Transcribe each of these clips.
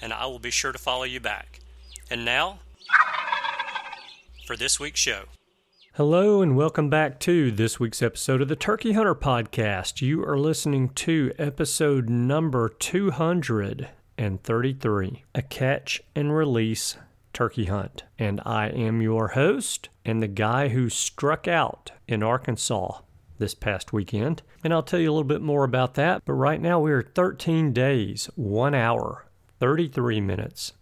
and I will be sure to follow you back. And now, for this week's show. Hello, and welcome back to this week's episode of the Turkey Hunter Podcast. You are listening to episode number 233 A Catch and Release turkey hunt. And I am your host and the guy who struck out in Arkansas this past weekend. And I'll tell you a little bit more about that. But right now we are 13 days, 1 hour, 33 minutes,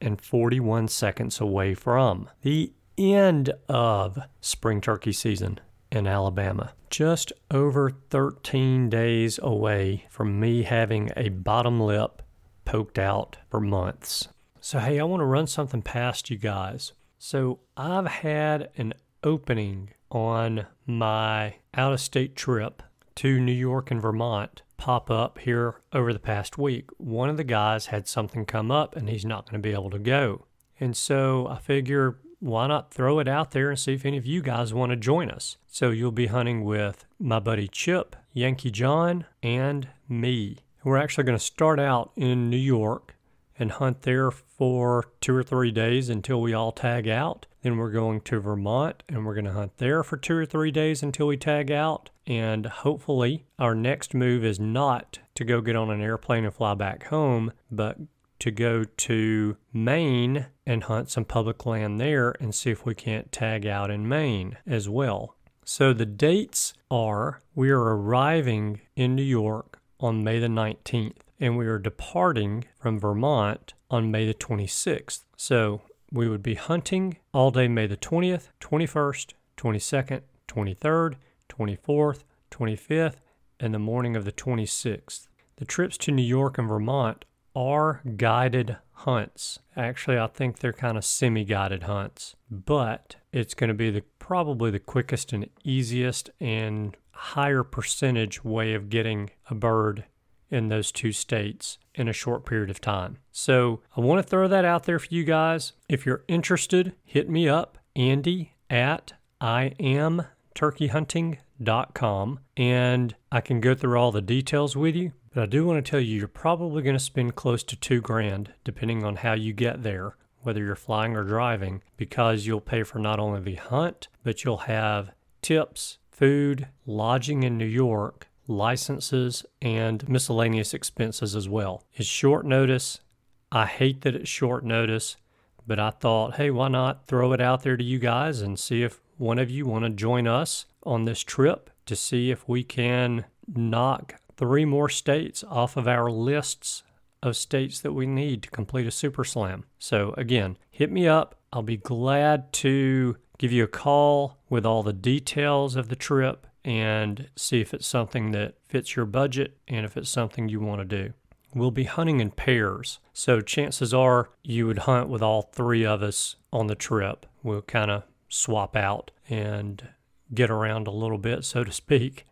and 41 seconds away from the end of spring turkey season in Alabama. Just over 13 days away from me having a bottom lip poked out for months. So, hey, I want to run something past you guys. So, I've had an opening on my out of state trip to New York and Vermont pop up here over the past week. One of the guys had something come up and he's not going to be able to go. And so I figure why not throw it out there and see if any of you guys want to join us? So you'll be hunting with my buddy Chip, Yankee John, and me. We're actually going to start out in New York and hunt there for two or three days until we all tag out. Then we're going to Vermont and we're going to hunt there for two or three days until we tag out. And hopefully, our next move is not to go get on an airplane and fly back home, but to go to Maine and hunt some public land there and see if we can't tag out in Maine as well. So the dates are we are arriving in New York on May the 19th and we are departing from Vermont on May the 26th. So we would be hunting all day May the 20th, 21st, 22nd, 23rd, 24th, 25th, and the morning of the 26th. The trips to New York and Vermont are guided hunts. Actually, I think they're kind of semi-guided hunts, but it's going to be the probably the quickest and easiest and higher percentage way of getting a bird in those two states in a short period of time. So I want to throw that out there for you guys. If you're interested, hit me up, Andy at iamturkeyhunting.com, and I can go through all the details with you. But I do want to tell you, you're probably going to spend close to two grand, depending on how you get there, whether you're flying or driving, because you'll pay for not only the hunt, but you'll have tips, food, lodging in New York, licenses, and miscellaneous expenses as well. It's short notice. I hate that it's short notice, but I thought, hey, why not throw it out there to you guys and see if one of you want to join us on this trip to see if we can knock three more states off of our lists of states that we need to complete a super slam. So again, hit me up. I'll be glad to give you a call with all the details of the trip and see if it's something that fits your budget and if it's something you want to do. We'll be hunting in pairs, so chances are you would hunt with all three of us on the trip. We'll kind of swap out and get around a little bit, so to speak.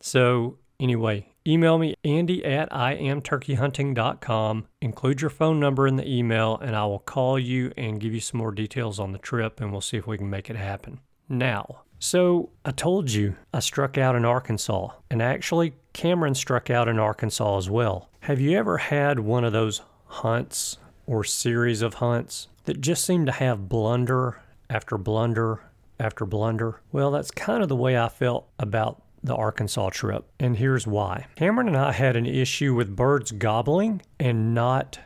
So, anyway, email me andy at iamturkeyhunting.com. Include your phone number in the email, and I will call you and give you some more details on the trip, and we'll see if we can make it happen. Now, so I told you I struck out in Arkansas, and actually, Cameron struck out in Arkansas as well. Have you ever had one of those hunts or series of hunts that just seem to have blunder after blunder after blunder? Well, that's kind of the way I felt about the Arkansas trip, and here's why. Cameron and I had an issue with birds gobbling and not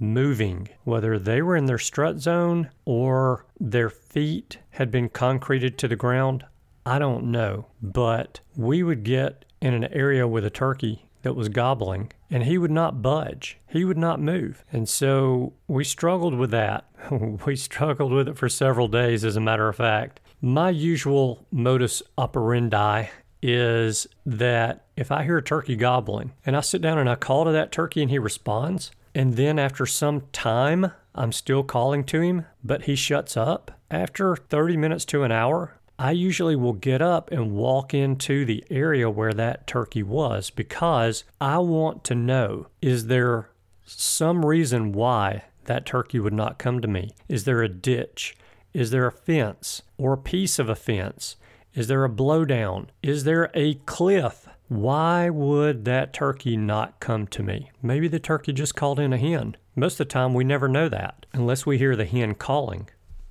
moving, whether they were in their strut zone or their feet had been concreted to the ground. I don't know, but we would get in an area with a turkey that was gobbling and he would not budge. He would not move. And so we struggled with that. we struggled with it for several days, as a matter of fact. My usual modus operandi is that if I hear a turkey gobbling and I sit down and I call to that turkey and he responds, and then after some time, I'm still calling to him, but he shuts up. After 30 minutes to an hour, I usually will get up and walk into the area where that turkey was because I want to know is there some reason why that turkey would not come to me? Is there a ditch? Is there a fence or a piece of a fence? Is there a blowdown? Is there a cliff? Why would that turkey not come to me? Maybe the turkey just called in a hen. Most of the time, we never know that unless we hear the hen calling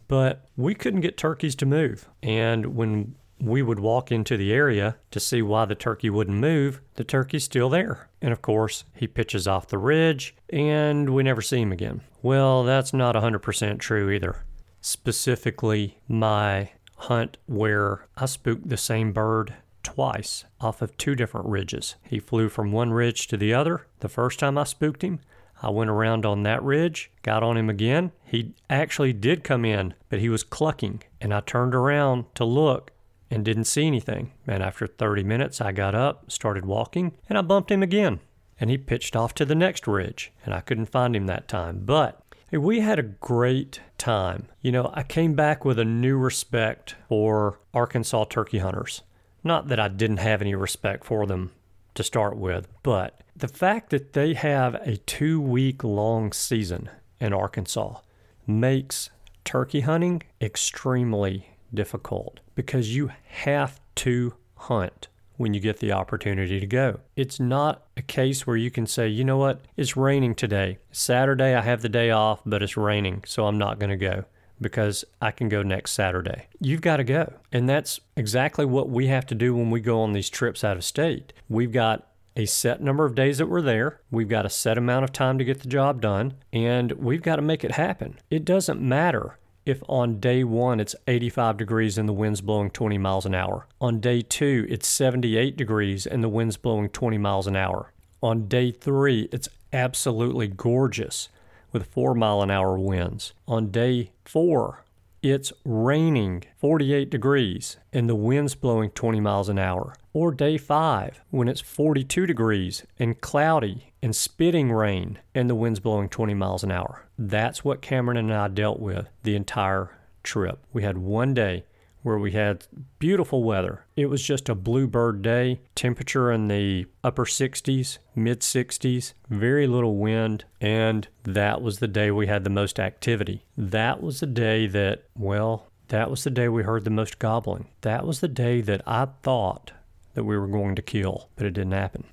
but we couldn't get turkeys to move. And when we would walk into the area to see why the turkey wouldn't move, the turkey's still there. And of course, he pitches off the ridge and we never see him again. Well, that's not 100% true either. Specifically, my hunt where I spooked the same bird twice off of two different ridges. He flew from one ridge to the other the first time I spooked him, I went around on that ridge, got on him again. He actually did come in, but he was clucking. And I turned around to look and didn't see anything. And after 30 minutes, I got up, started walking, and I bumped him again. And he pitched off to the next ridge, and I couldn't find him that time. But we had a great time. You know, I came back with a new respect for Arkansas turkey hunters. Not that I didn't have any respect for them to start with, but the fact that they have a two week long season in Arkansas makes turkey hunting extremely difficult because you have to hunt when you get the opportunity to go. It's not a case where you can say, you know what, it's raining today. Saturday, I have the day off, but it's raining, so I'm not going to go because I can go next Saturday. You've got to go. And that's exactly what we have to do when we go on these trips out of state. We've got a set number of days that we're there. We've got a set amount of time to get the job done, and we've got to make it happen. It doesn't matter if on day one it's 85 degrees and the wind's blowing 20 miles an hour. On day two, it's 78 degrees and the wind's blowing 20 miles an hour. On day three, it's absolutely gorgeous with four mile an hour winds. On day four, it's raining 48 degrees and the wind's blowing 20 miles an hour. Or day five, when it's 42 degrees and cloudy and spitting rain and the wind's blowing 20 miles an hour. That's what Cameron and I dealt with the entire trip. We had one day where we had beautiful weather. It was just a bluebird day, temperature in the upper 60s, mid 60s, very little wind, and that was the day we had the most activity. That was the day that, well, that was the day we heard the most gobbling. That was the day that I thought that we were going to kill, but it didn't happen.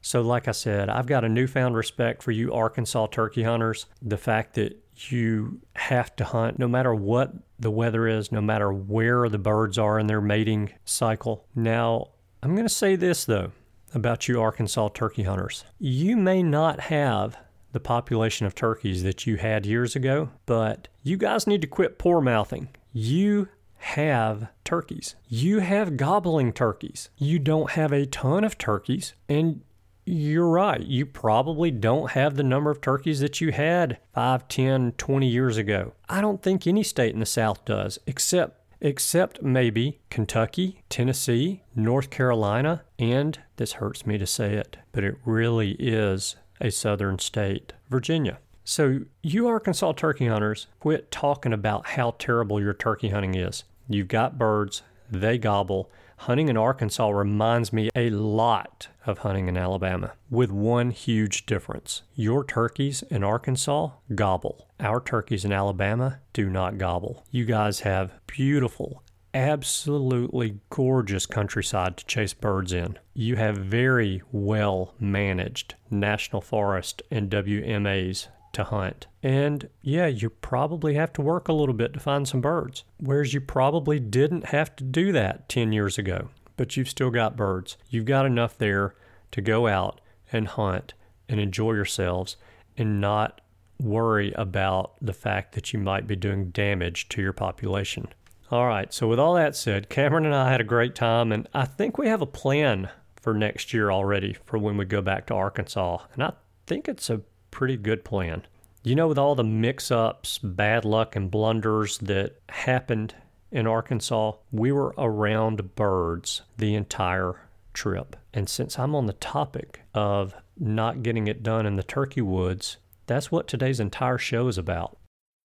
So, like I said, I've got a newfound respect for you Arkansas turkey hunters. The fact that you have to hunt no matter what the weather is, no matter where the birds are in their mating cycle. Now, I'm going to say this though about you Arkansas turkey hunters. You may not have the population of turkeys that you had years ago, but you guys need to quit poor mouthing. You have turkeys. You have gobbling turkeys. You don't have a ton of turkeys, and you're right. You probably don't have the number of turkeys that you had 5, 10, 20 years ago. I don't think any state in the South does, except except maybe Kentucky, Tennessee, North Carolina, and this hurts me to say it, but it really is a southern state, Virginia. So, you Arkansas turkey hunters, quit talking about how terrible your turkey hunting is. You've got birds, they gobble, hunting in Arkansas reminds me a lot of hunting in Alabama, with one huge difference. Your turkeys in Arkansas gobble. Our turkeys in Alabama do not gobble. You guys have beautiful, absolutely gorgeous countryside to chase birds in. You have very well managed national forest and WMAs to hunt. And yeah, you probably have to work a little bit to find some birds, whereas you probably didn't have to do that 10 years ago. But you've still got birds. You've got enough there to go out and hunt and enjoy yourselves and not worry about the fact that you might be doing damage to your population. All right, so with all that said, Cameron and I had a great time, and I think we have a plan for next year already for when we go back to Arkansas. And I think it's a pretty good plan. You know, with all the mix ups, bad luck, and blunders that happened in Arkansas, we were around birds the entire trip. And since I'm on the topic of not getting it done in the turkey woods, that's what today's entire show is about.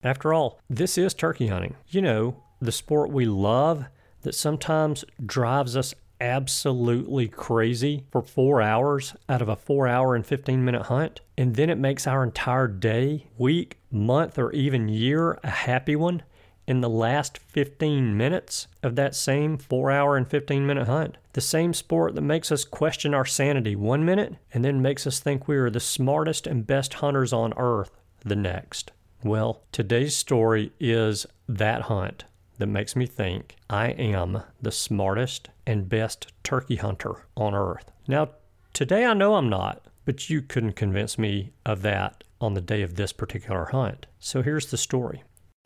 After all, this is turkey hunting. You know, the sport we love that sometimes drives us absolutely crazy for four hours out of a four hour and 15 minute hunt. And then it makes our entire day, week, month, or even year a happy one in the last 15 minutes of that same four hour and 15 minute hunt. The same sport that makes us question our sanity one minute and then makes us think we are the smartest and best hunters on earth the next. Well, today's story is that hunt that makes me think I am the smartest and best turkey hunter on earth. Now, today I know I'm not, but you couldn't convince me of that on the day of this particular hunt. So here's the story.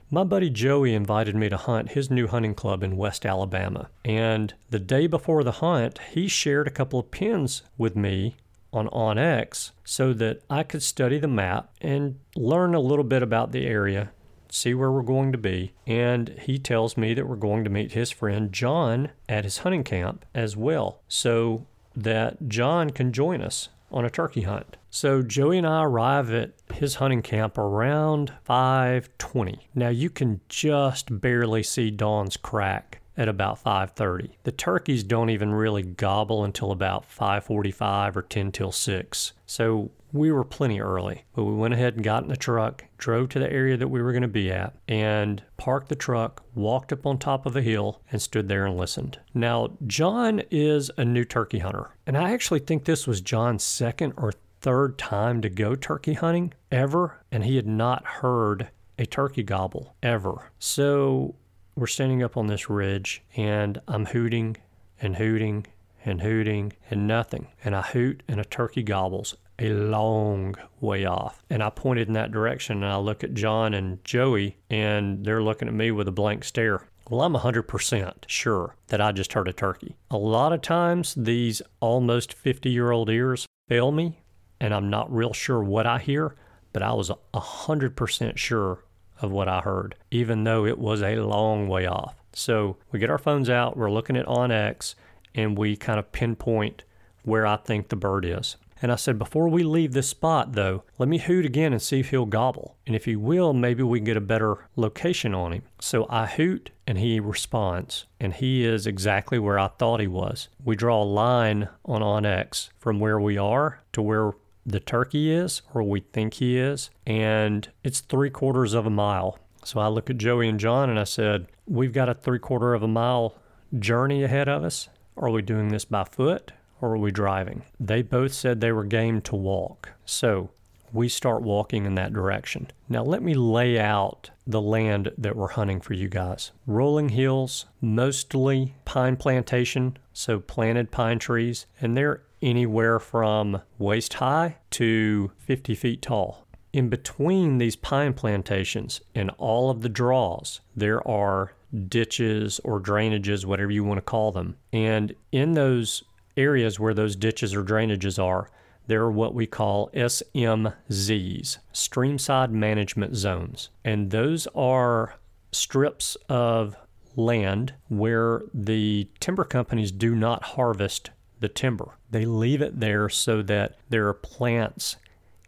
My buddy Joey invited me to hunt his new hunting club in West Alabama. And the day before the hunt, he shared a couple of pins with me on OnX so that I could study the map and learn a little bit about the area see where we're going to be. And he tells me that we're going to meet his friend John at his hunting camp as well, so that John can join us on a turkey hunt. So Joey and I arrive at his hunting camp around 5:20. Now you can just barely see dawn's crack at about 5:30. The turkeys don't even really gobble until about 5:45 or 10 till 6. So we were plenty early, but we went ahead and got in the truck, drove to the area that we were going to be at, and parked the truck, walked up on top of a hill, and stood there and listened. Now, John is a new turkey hunter, and I actually think this was John's second or third time to go turkey hunting ever, and he had not heard a turkey gobble ever. So we're standing up on this ridge, and I'm hooting and hooting and hooting and nothing. And I hoot and a turkey gobbles a long way off. And I pointed in that direction and I look at John and Joey and they're looking at me with a blank stare. Well, I'm 100% sure that I just heard a turkey. A lot of times these almost 50 year old ears fail me and I'm not real sure what I hear, but I was 100% sure of what I heard, even though it was a long way off. So we get our phones out, we're looking at OnX, and we kind of pinpoint where I think the bird is. And I said, before we leave this spot, though, let me hoot again and see if he'll gobble. And if he will, maybe we can get a better location on him. So I hoot and he responds. And he is exactly where I thought he was. We draw a line on OnX from where we are to where the turkey is, or we think he is. And it's three quarters of a mile. So I look at Joey and John and I said, We've got a three quarter of a mile journey ahead of us. Are we doing this by foot? or are we driving? They both said they were game to walk. So we start walking in that direction. Now, let me lay out the land that we're hunting for you guys. Rolling hills, mostly pine plantation, so planted pine trees, and they're anywhere from waist high to 50 feet tall. In between these pine plantations and all of the draws, there are ditches or drainages, whatever you want to call them. And in those areas where those ditches or drainages are, there are what we call SMZs, Streamside Management Zones. And those are strips of land where the timber companies do not harvest the timber. They leave it there so that there are plants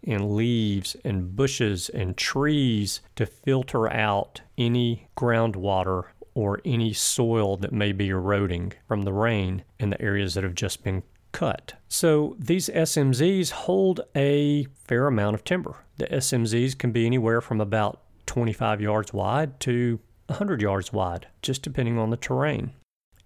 and leaves and bushes and trees to filter out any groundwater or any soil that may be eroding from the rain in the areas that have just been cut. So these SMZs hold a fair amount of timber. The SMZs can be anywhere from about 25 yards wide to 100 yards wide, just depending on the terrain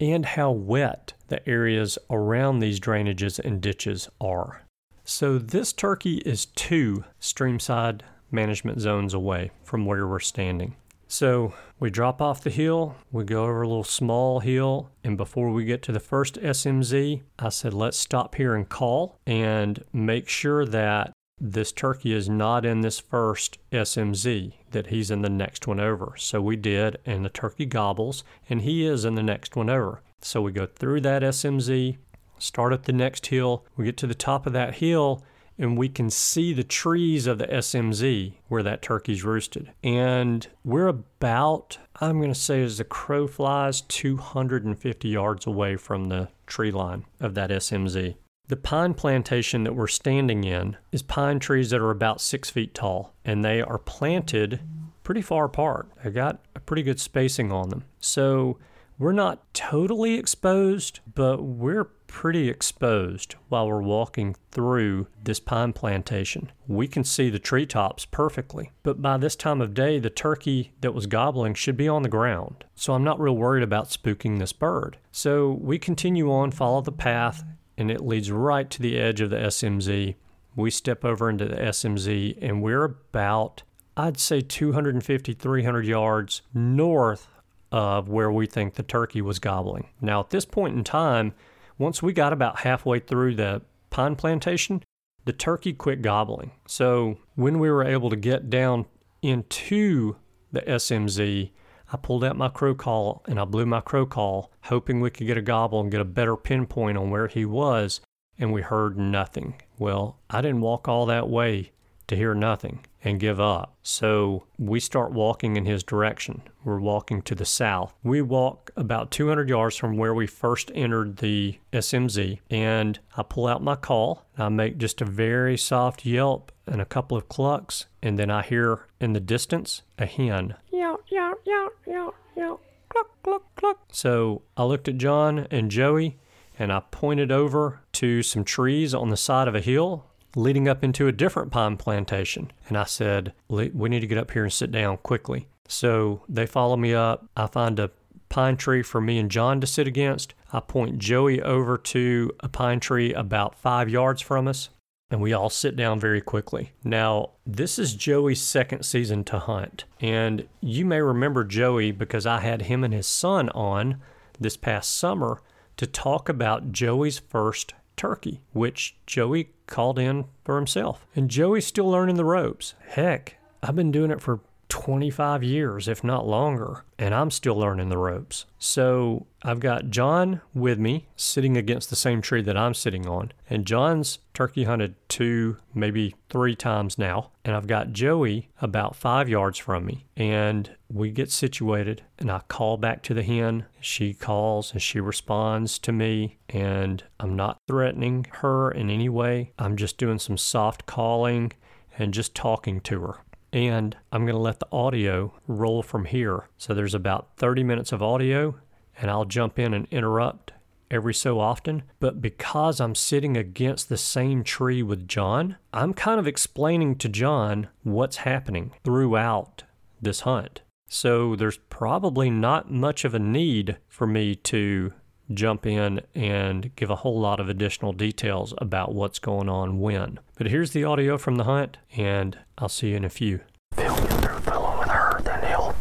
and how wet the areas around these drainages and ditches are. So this turkey is two streamside management zones away from where we're standing. So we drop off the hill, we go over a little small hill, and before we get to the first SMZ, I said, let's stop here and call and make sure that this turkey is not in this first SMZ, that he's in the next one over. So we did, and the turkey gobbles, and he is in the next one over. So we go through that SMZ, start up the next hill, we get to the top of that hill, and we can see the trees of the SMZ where that turkey's roosted. And we're about, I'm going to say, as the crow flies, 250 yards away from the tree line of that SMZ. The pine plantation that we're standing in is pine trees that are about six feet tall, and they are planted pretty far apart. They got a pretty good spacing on them. So we're not totally exposed, but we're pretty exposed while we're walking through this pine plantation. We can see the treetops perfectly, but by this time of day, the turkey that was gobbling should be on the ground. So I'm not real worried about spooking this bird. So we continue on, follow the path, and it leads right to the edge of the SMZ. We step over into the SMZ, and we're about, I'd say, 250, 300 yards north of where we think the turkey was gobbling. Now, at this point in time, once we got about halfway through the pine plantation, the turkey quit gobbling. So when we were able to get down into the SMZ, I pulled out my crow call and I blew my crow call, hoping we could get a gobble and get a better pinpoint on where he was, and we heard nothing. Well, I didn't walk all that way to hear nothing and give up. So we start walking in his direction. We're walking to the south. We walk about 200 yards from where we first entered the SMZ, and I pull out my call. I make just a very soft yelp and a couple of clucks, and then I hear in the distance a hen. Yow, yow, yow, yow, yow, cluck, cluck, cluck. So I looked at John and Joey, and I pointed over to some trees on the side of a hill leading up into a different pine plantation. And I said, We need to get up here and sit down quickly. So they follow me up. I find a pine tree for me and John to sit against. I point Joey over to a pine tree about five yards from us, and we all sit down very quickly. Now, this is Joey's second season to hunt, and you may remember Joey because I had him and his son on this past summer to talk about Joey's first turkey, which Joey called in for himself. And Joey's still learning the ropes. Heck, I've been doing it for 25 years, if not longer, and I'm still learning the ropes. So I've got John with me sitting against the same tree that I'm sitting on, and John's turkey hunted two, maybe three times now, and I've got Joey about five yards from me, and we get situated, and I call back to the hen. She calls and she responds to me, and I'm not threatening her in any way. I'm just doing some soft calling and just talking to her and I'm going to let the audio roll from here. So there's about 30 minutes of audio, and I'll jump in and interrupt every so often. But because I'm sitting against the same tree with John, I'm kind of explaining to John what's happening throughout this hunt. So there's probably not much of a need for me to jump in and give a whole lot of additional details about what's going on when. But here's the audio from the hunt, and I'll see you in a few. If he'll get through fooling with her, then he'll.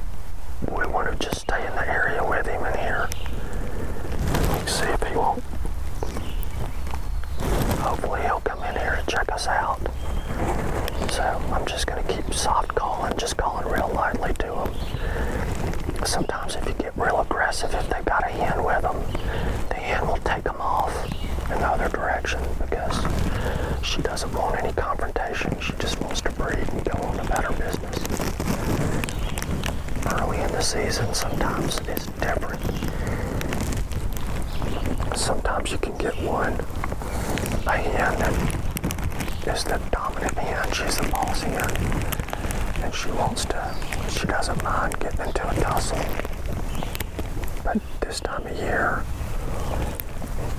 We want to just stay in the area with him in here. See if he won't. Hopefully, he'll come in here and check us out. So I'm just going to keep soft calling, just calling real lightly to him. Sometimes, if you get real aggressive, if they've got a hen with them, the hen will take them off in the other direction because she doesn't want any confrontation. She just wants to breed and go on about her business. Early in the season, sometimes it's different. Sometimes you can get one, a hen that is the dominant hen. She's the boss hen and she wants to, she doesn't mind getting into a tussle. But this time of year,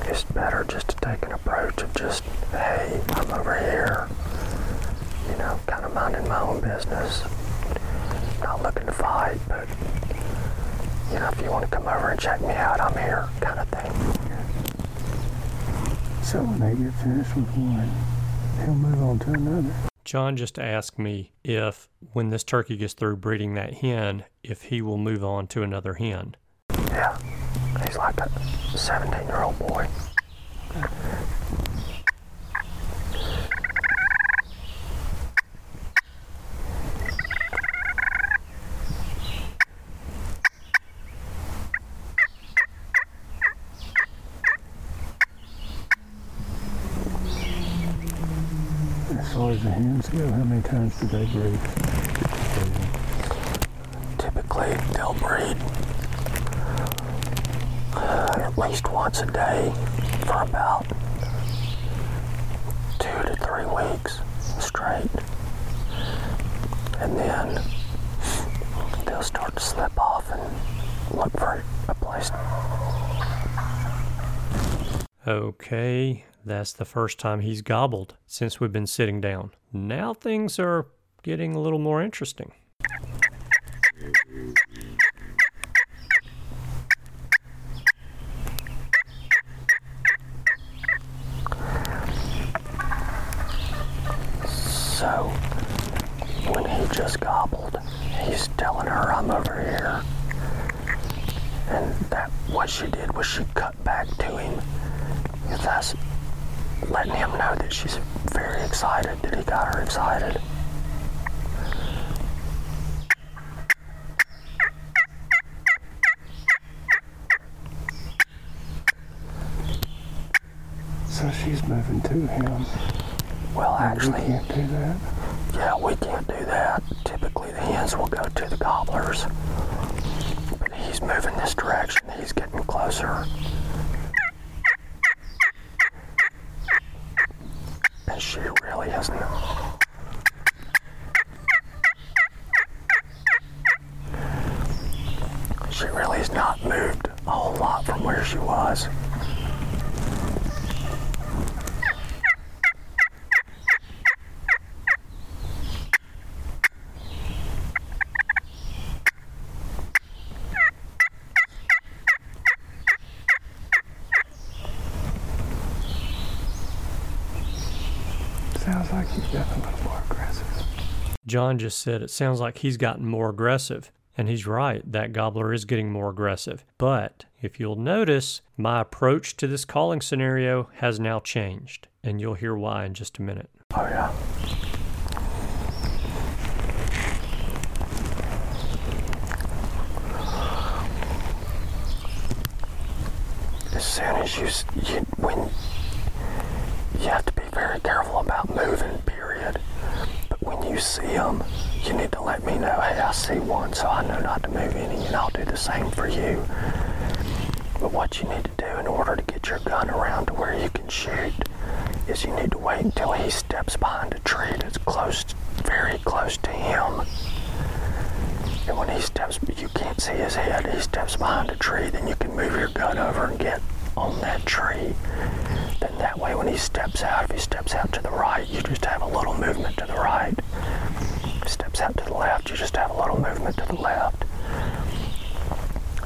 it's better just to take an approach of just, hey, I'm over here, you know, kind of minding my own business. Not looking to fight, but, you know, if you want to come over and check me out, I'm here, kind of thing. So when they get finished with one, he'll move on to another. John just asked me if, when this turkey gets through breeding that hen, if he will move on to another hen. Yeah, he's like a 17 year old boy. Hens go? How many times do they breed? Typically, they'll breed uh, at least once a day for about two to three weeks straight. And then they'll start to slip off and look for a place. Okay, that's the first time he's gobbled since we've been sitting down. Now things are getting a little more interesting. So, when he just gobbled, he's telling her, I'm over here. And that what she did was she cut back to him. Thus, letting him know that she's very excited, that he got her excited. So she's moving to him. Well, We actually, can't do that. yeah, we can't do that. Typically, the hens will go to the gobblers. But he's moving this direction. He's getting closer. She really hasn't. She really has not moved a whole lot from where she was. Sounds like he's getting a little more aggressive. John just said it sounds like he's gotten more aggressive. And he's right, that gobbler is getting more aggressive. But if you'll notice, my approach to this calling scenario has now changed. And you'll hear why in just a minute. Oh, yeah. As soon as you, you when you have to be very careful about moving, period. But when you see them, you need to let me know, hey, I see one, so I know not to move any, and I'll do the same for you. But what you need to do in order to get your gun around to where you can shoot is you need to wait until he steps behind a tree that's close, very close to him. And when he steps, you can't see his head, he steps behind a tree, then you can move your gun over and get on that tree. Then that way when he steps out, if he steps out to the right, you just have a little movement to the right. If he steps out to the left, you just have a little movement to the left.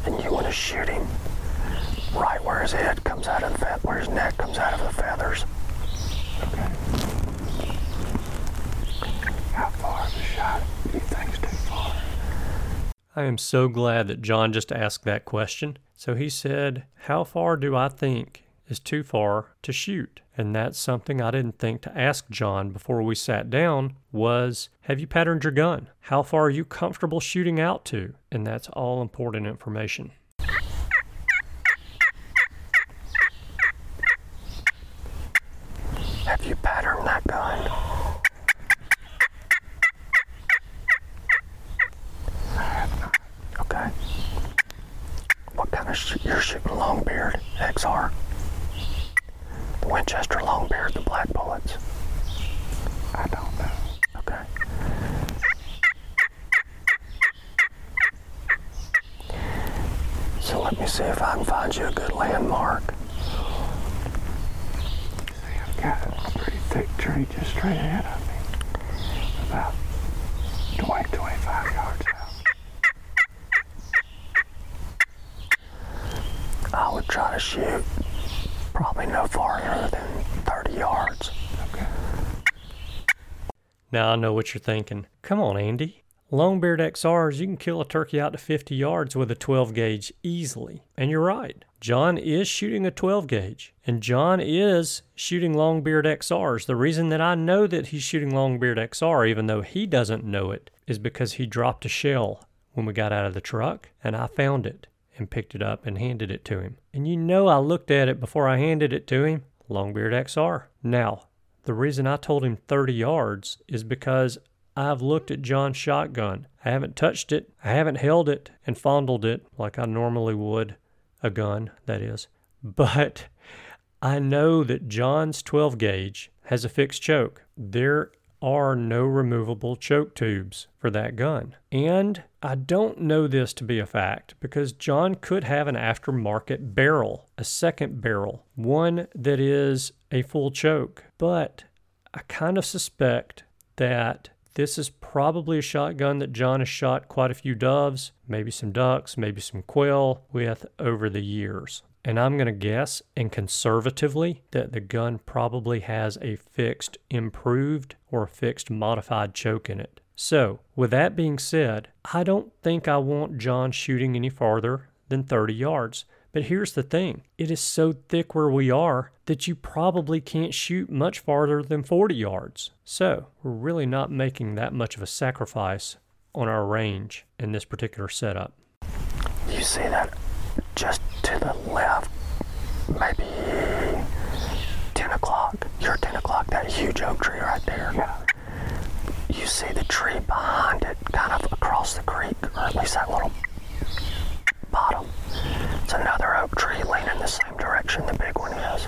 And you want to shoot him right where his head comes out of the fe- where his neck comes out of the feathers. Okay. How far is the shot? Do you think's too far? I am so glad that John just asked that question. So he said, How far do I think is too far to shoot? And that's something I didn't think to ask John before we sat down was, Have you patterned your gun? How far are you comfortable shooting out to? And that's all important information. Have you patterned that gun? Okay. What kind of sh- you're shooting Longbeard XR? The Winchester Longbeard, the black bullets. I don't know. Okay. So let me see if I can find you a good landmark. See, I've got a pretty thick tree just straight ahead of me. About 20, 25 yards out. I would try to shoot probably no farther than 30 yards. Okay. Now I know what you're thinking. Come on, Andy. Longbeard XRs, you can kill a turkey out to 50 yards with a 12 gauge easily. And you're right. John is shooting a 12 gauge, and John is shooting Longbeard XRs. The reason that I know that he's shooting Longbeard XR, even though he doesn't know it, is because he dropped a shell when we got out of the truck, and I found it and picked it up and handed it to him. And you know I looked at it before I handed it to him. Longbeard XR. Now, The reason I told him 30 yards is because I've looked at John's shotgun. I haven't touched it, I haven't held it and fondled it like I normally would a gun, that is. But I know that John's 12 gauge has a fixed choke. There are no removable choke tubes for that gun. And I don't know this to be a fact because John could have an aftermarket barrel, a second barrel, one that is a full choke. But I kind of suspect that this is probably a shotgun that John has shot quite a few doves, maybe some ducks, maybe some quail with over the years. And I'm going to guess, and conservatively, that the gun probably has a fixed improved or fixed modified choke in it. So, with that being said, I don't think I want John shooting any farther than 30 yards. But here's the thing it is so thick where we are that you probably can't shoot much farther than 40 yards. So, we're really not making that much of a sacrifice on our range in this particular setup. You see that just to the left, maybe 10 o'clock. You're 10 o'clock, that huge oak tree right there. Yeah. You see the tree behind it, kind of across the creek, or at least that little bottom. It's another oak tree leaning the same direction the big one is.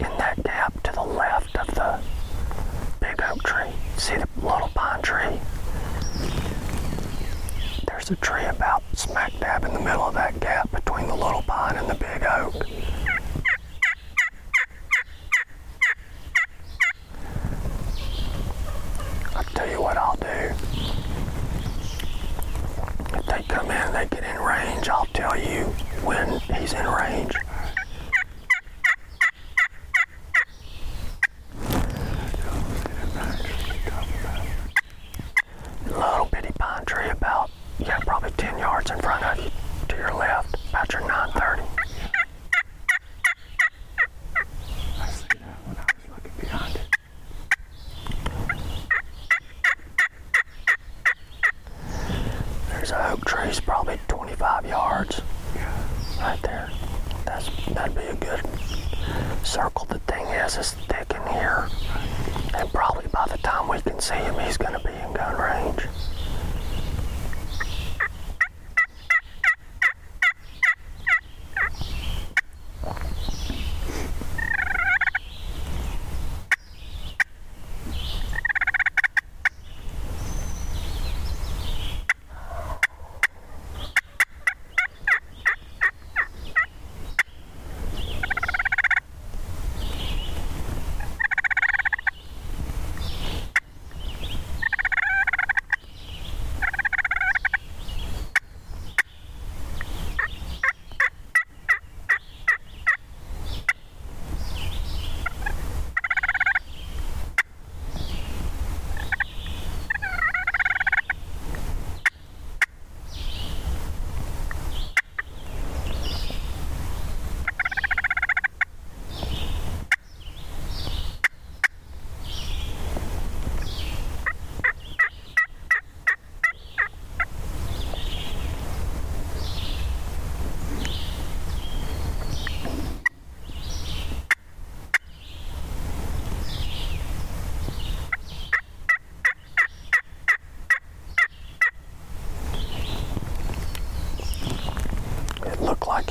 In that gap to the left of the big oak tree, see the little pine tree? There's a tree about smack dab in the middle of that gap between the little pine and the big oak. I'll tell you what I'll do. If they come in and they get in range, I'll tell you when he's in range.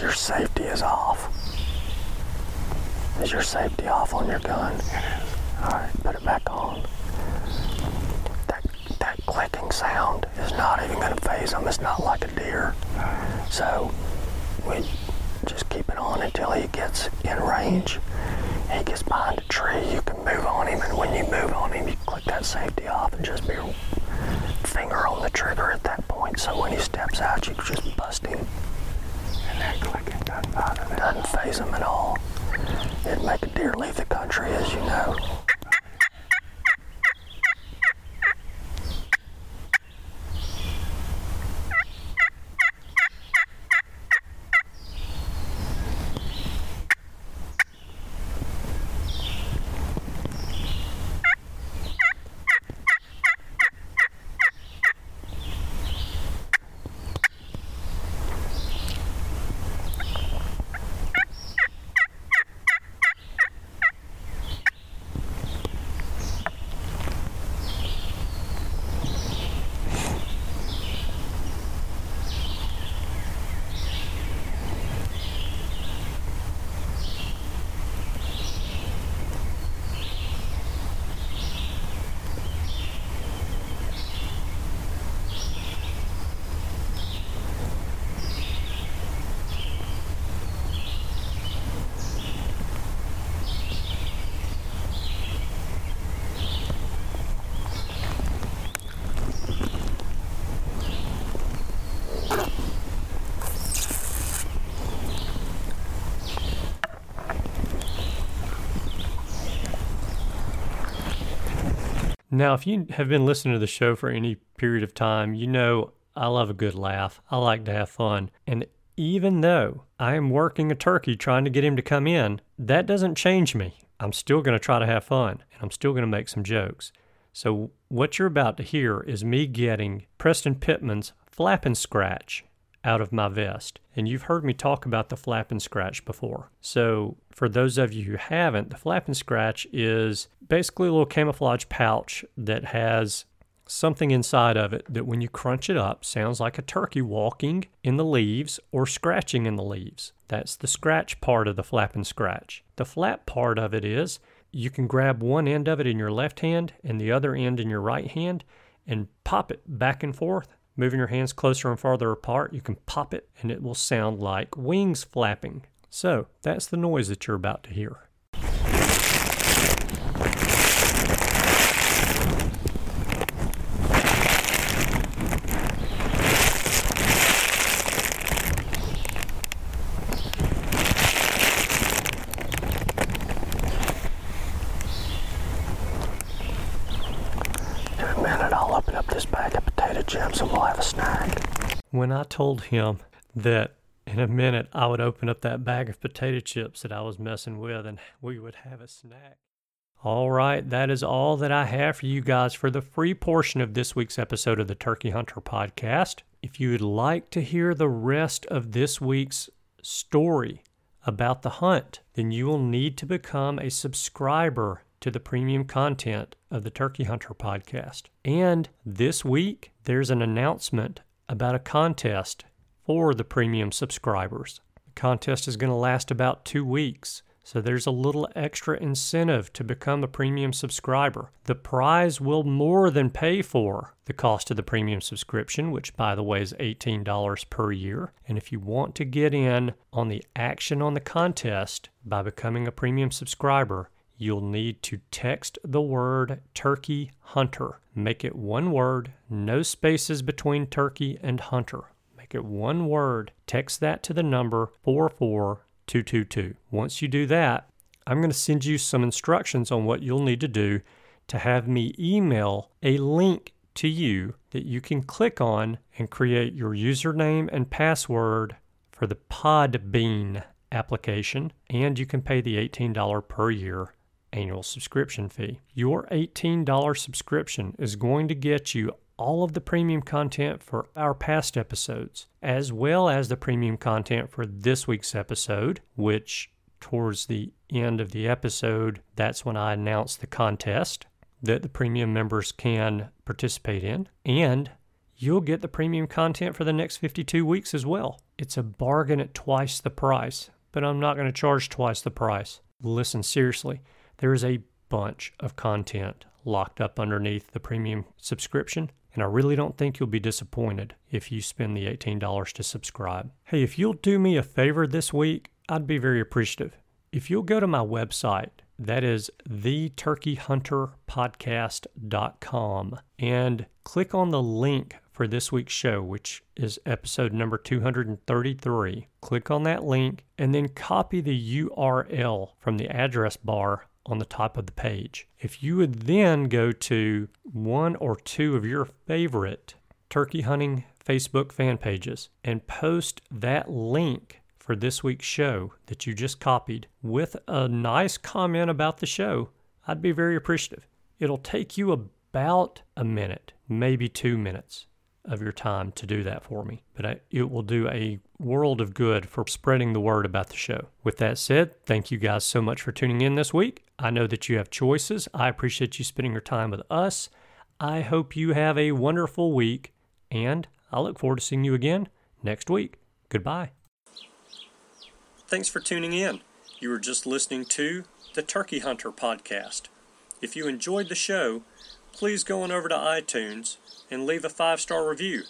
Your safety is off. Is your safety off on your gun? It is. Alright, put it back on. That that clicking sound is not even gonna faze him. It's not like a deer. So we just keep it on until he gets in range. He gets behind a tree, you can move on him, and when you move on him, you click that safety off and just be your finger on the trigger at that point. So when he steps out, you can just bust him. Clicking doesn't them. Doesn't faze him at all. It'd make a deer leave the country, as you know. Now, if you have been listening to the show for any period of time, you know I love a good laugh. I like to have fun. And even though I am working a turkey trying to get him to come in, that doesn't change me. I'm still going to try to have fun and I'm still going to make some jokes. So, what you're about to hear is me getting Preston Pittman's flap and scratch out of my vest. And you've heard me talk about the flap and scratch before. So, for those of you who haven't, the flap and scratch is basically a little camouflage pouch that has something inside of it that when you crunch it up sounds like a turkey walking in the leaves or scratching in the leaves. That's the scratch part of the flap and scratch. The flap part of it is you can grab one end of it in your left hand and the other end in your right hand and pop it back and forth. Moving your hands closer and farther apart, you can pop it and it will sound like wings flapping. So that's the noise that you're about to hear. when I told him that in a minute I would open up that bag of potato chips that I was messing with and we would have a snack. All right, that is all that I have for you guys for the free portion of this week's episode of the Turkey Hunter podcast. If you would like to hear the rest of this week's story about the hunt, then you will need to become a subscriber to the premium content of the Turkey Hunter podcast. And this week, there's an announcement about a contest for the premium subscribers. The contest is going to last about two weeks, so there's a little extra incentive to become a premium subscriber. The prize will more than pay for the cost of the premium subscription, which, by the way, is $18 per year. And if you want to get in on the action on the contest by becoming a premium subscriber, you'll need to text the word Turkey Hunter. Make it one word, no spaces between turkey and hunter. Make it one word. Text that to the number 44222. Once you do that, I'm going to send you some instructions on what you'll need to do to have me email a link to you that you can click on and create your username and password for the Podbean application, and you can pay the $18 per year annual subscription fee. Your $18 subscription is going to get you all of the premium content for our past episodes, as well as the premium content for this week's episode, which towards the end of the episode, that's when I announce the contest that the premium members can participate in. And you'll get the premium content for the next 52 weeks as well. It's a bargain at twice the price, but I'm not going to charge twice the price. Listen seriously. There is a bunch of content locked up underneath the premium subscription, and I really don't think you'll be disappointed if you spend the $18 to subscribe. Hey, if you'll do me a favor this week, I'd be very appreciative. If you'll go to my website, that is theturkeyhunterpodcast.com, and click on the link for this week's show, which is episode number 233. Click on that link and then copy the URL from the address bar on the top of the page. If you would then go to one or two of your favorite turkey hunting Facebook fan pages and post that link for this week's show that you just copied with a nice comment about the show, I'd be very appreciative. It'll take you about a minute, maybe two minutes of your time to do that for me. But I, it will do a world of good for spreading the word about the show. With that said, thank you guys so much for tuning in this week. I know that you have choices. I appreciate you spending your time with us. I hope you have a wonderful week, and I look forward to seeing you again next week. Goodbye. Thanks for tuning in. You were just listening to the Turkey Hunter podcast. If you enjoyed the show, please go on over to iTunes and leave a five star review.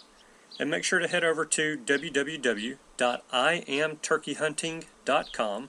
And make sure to head over to www.iamturkeyhunting.com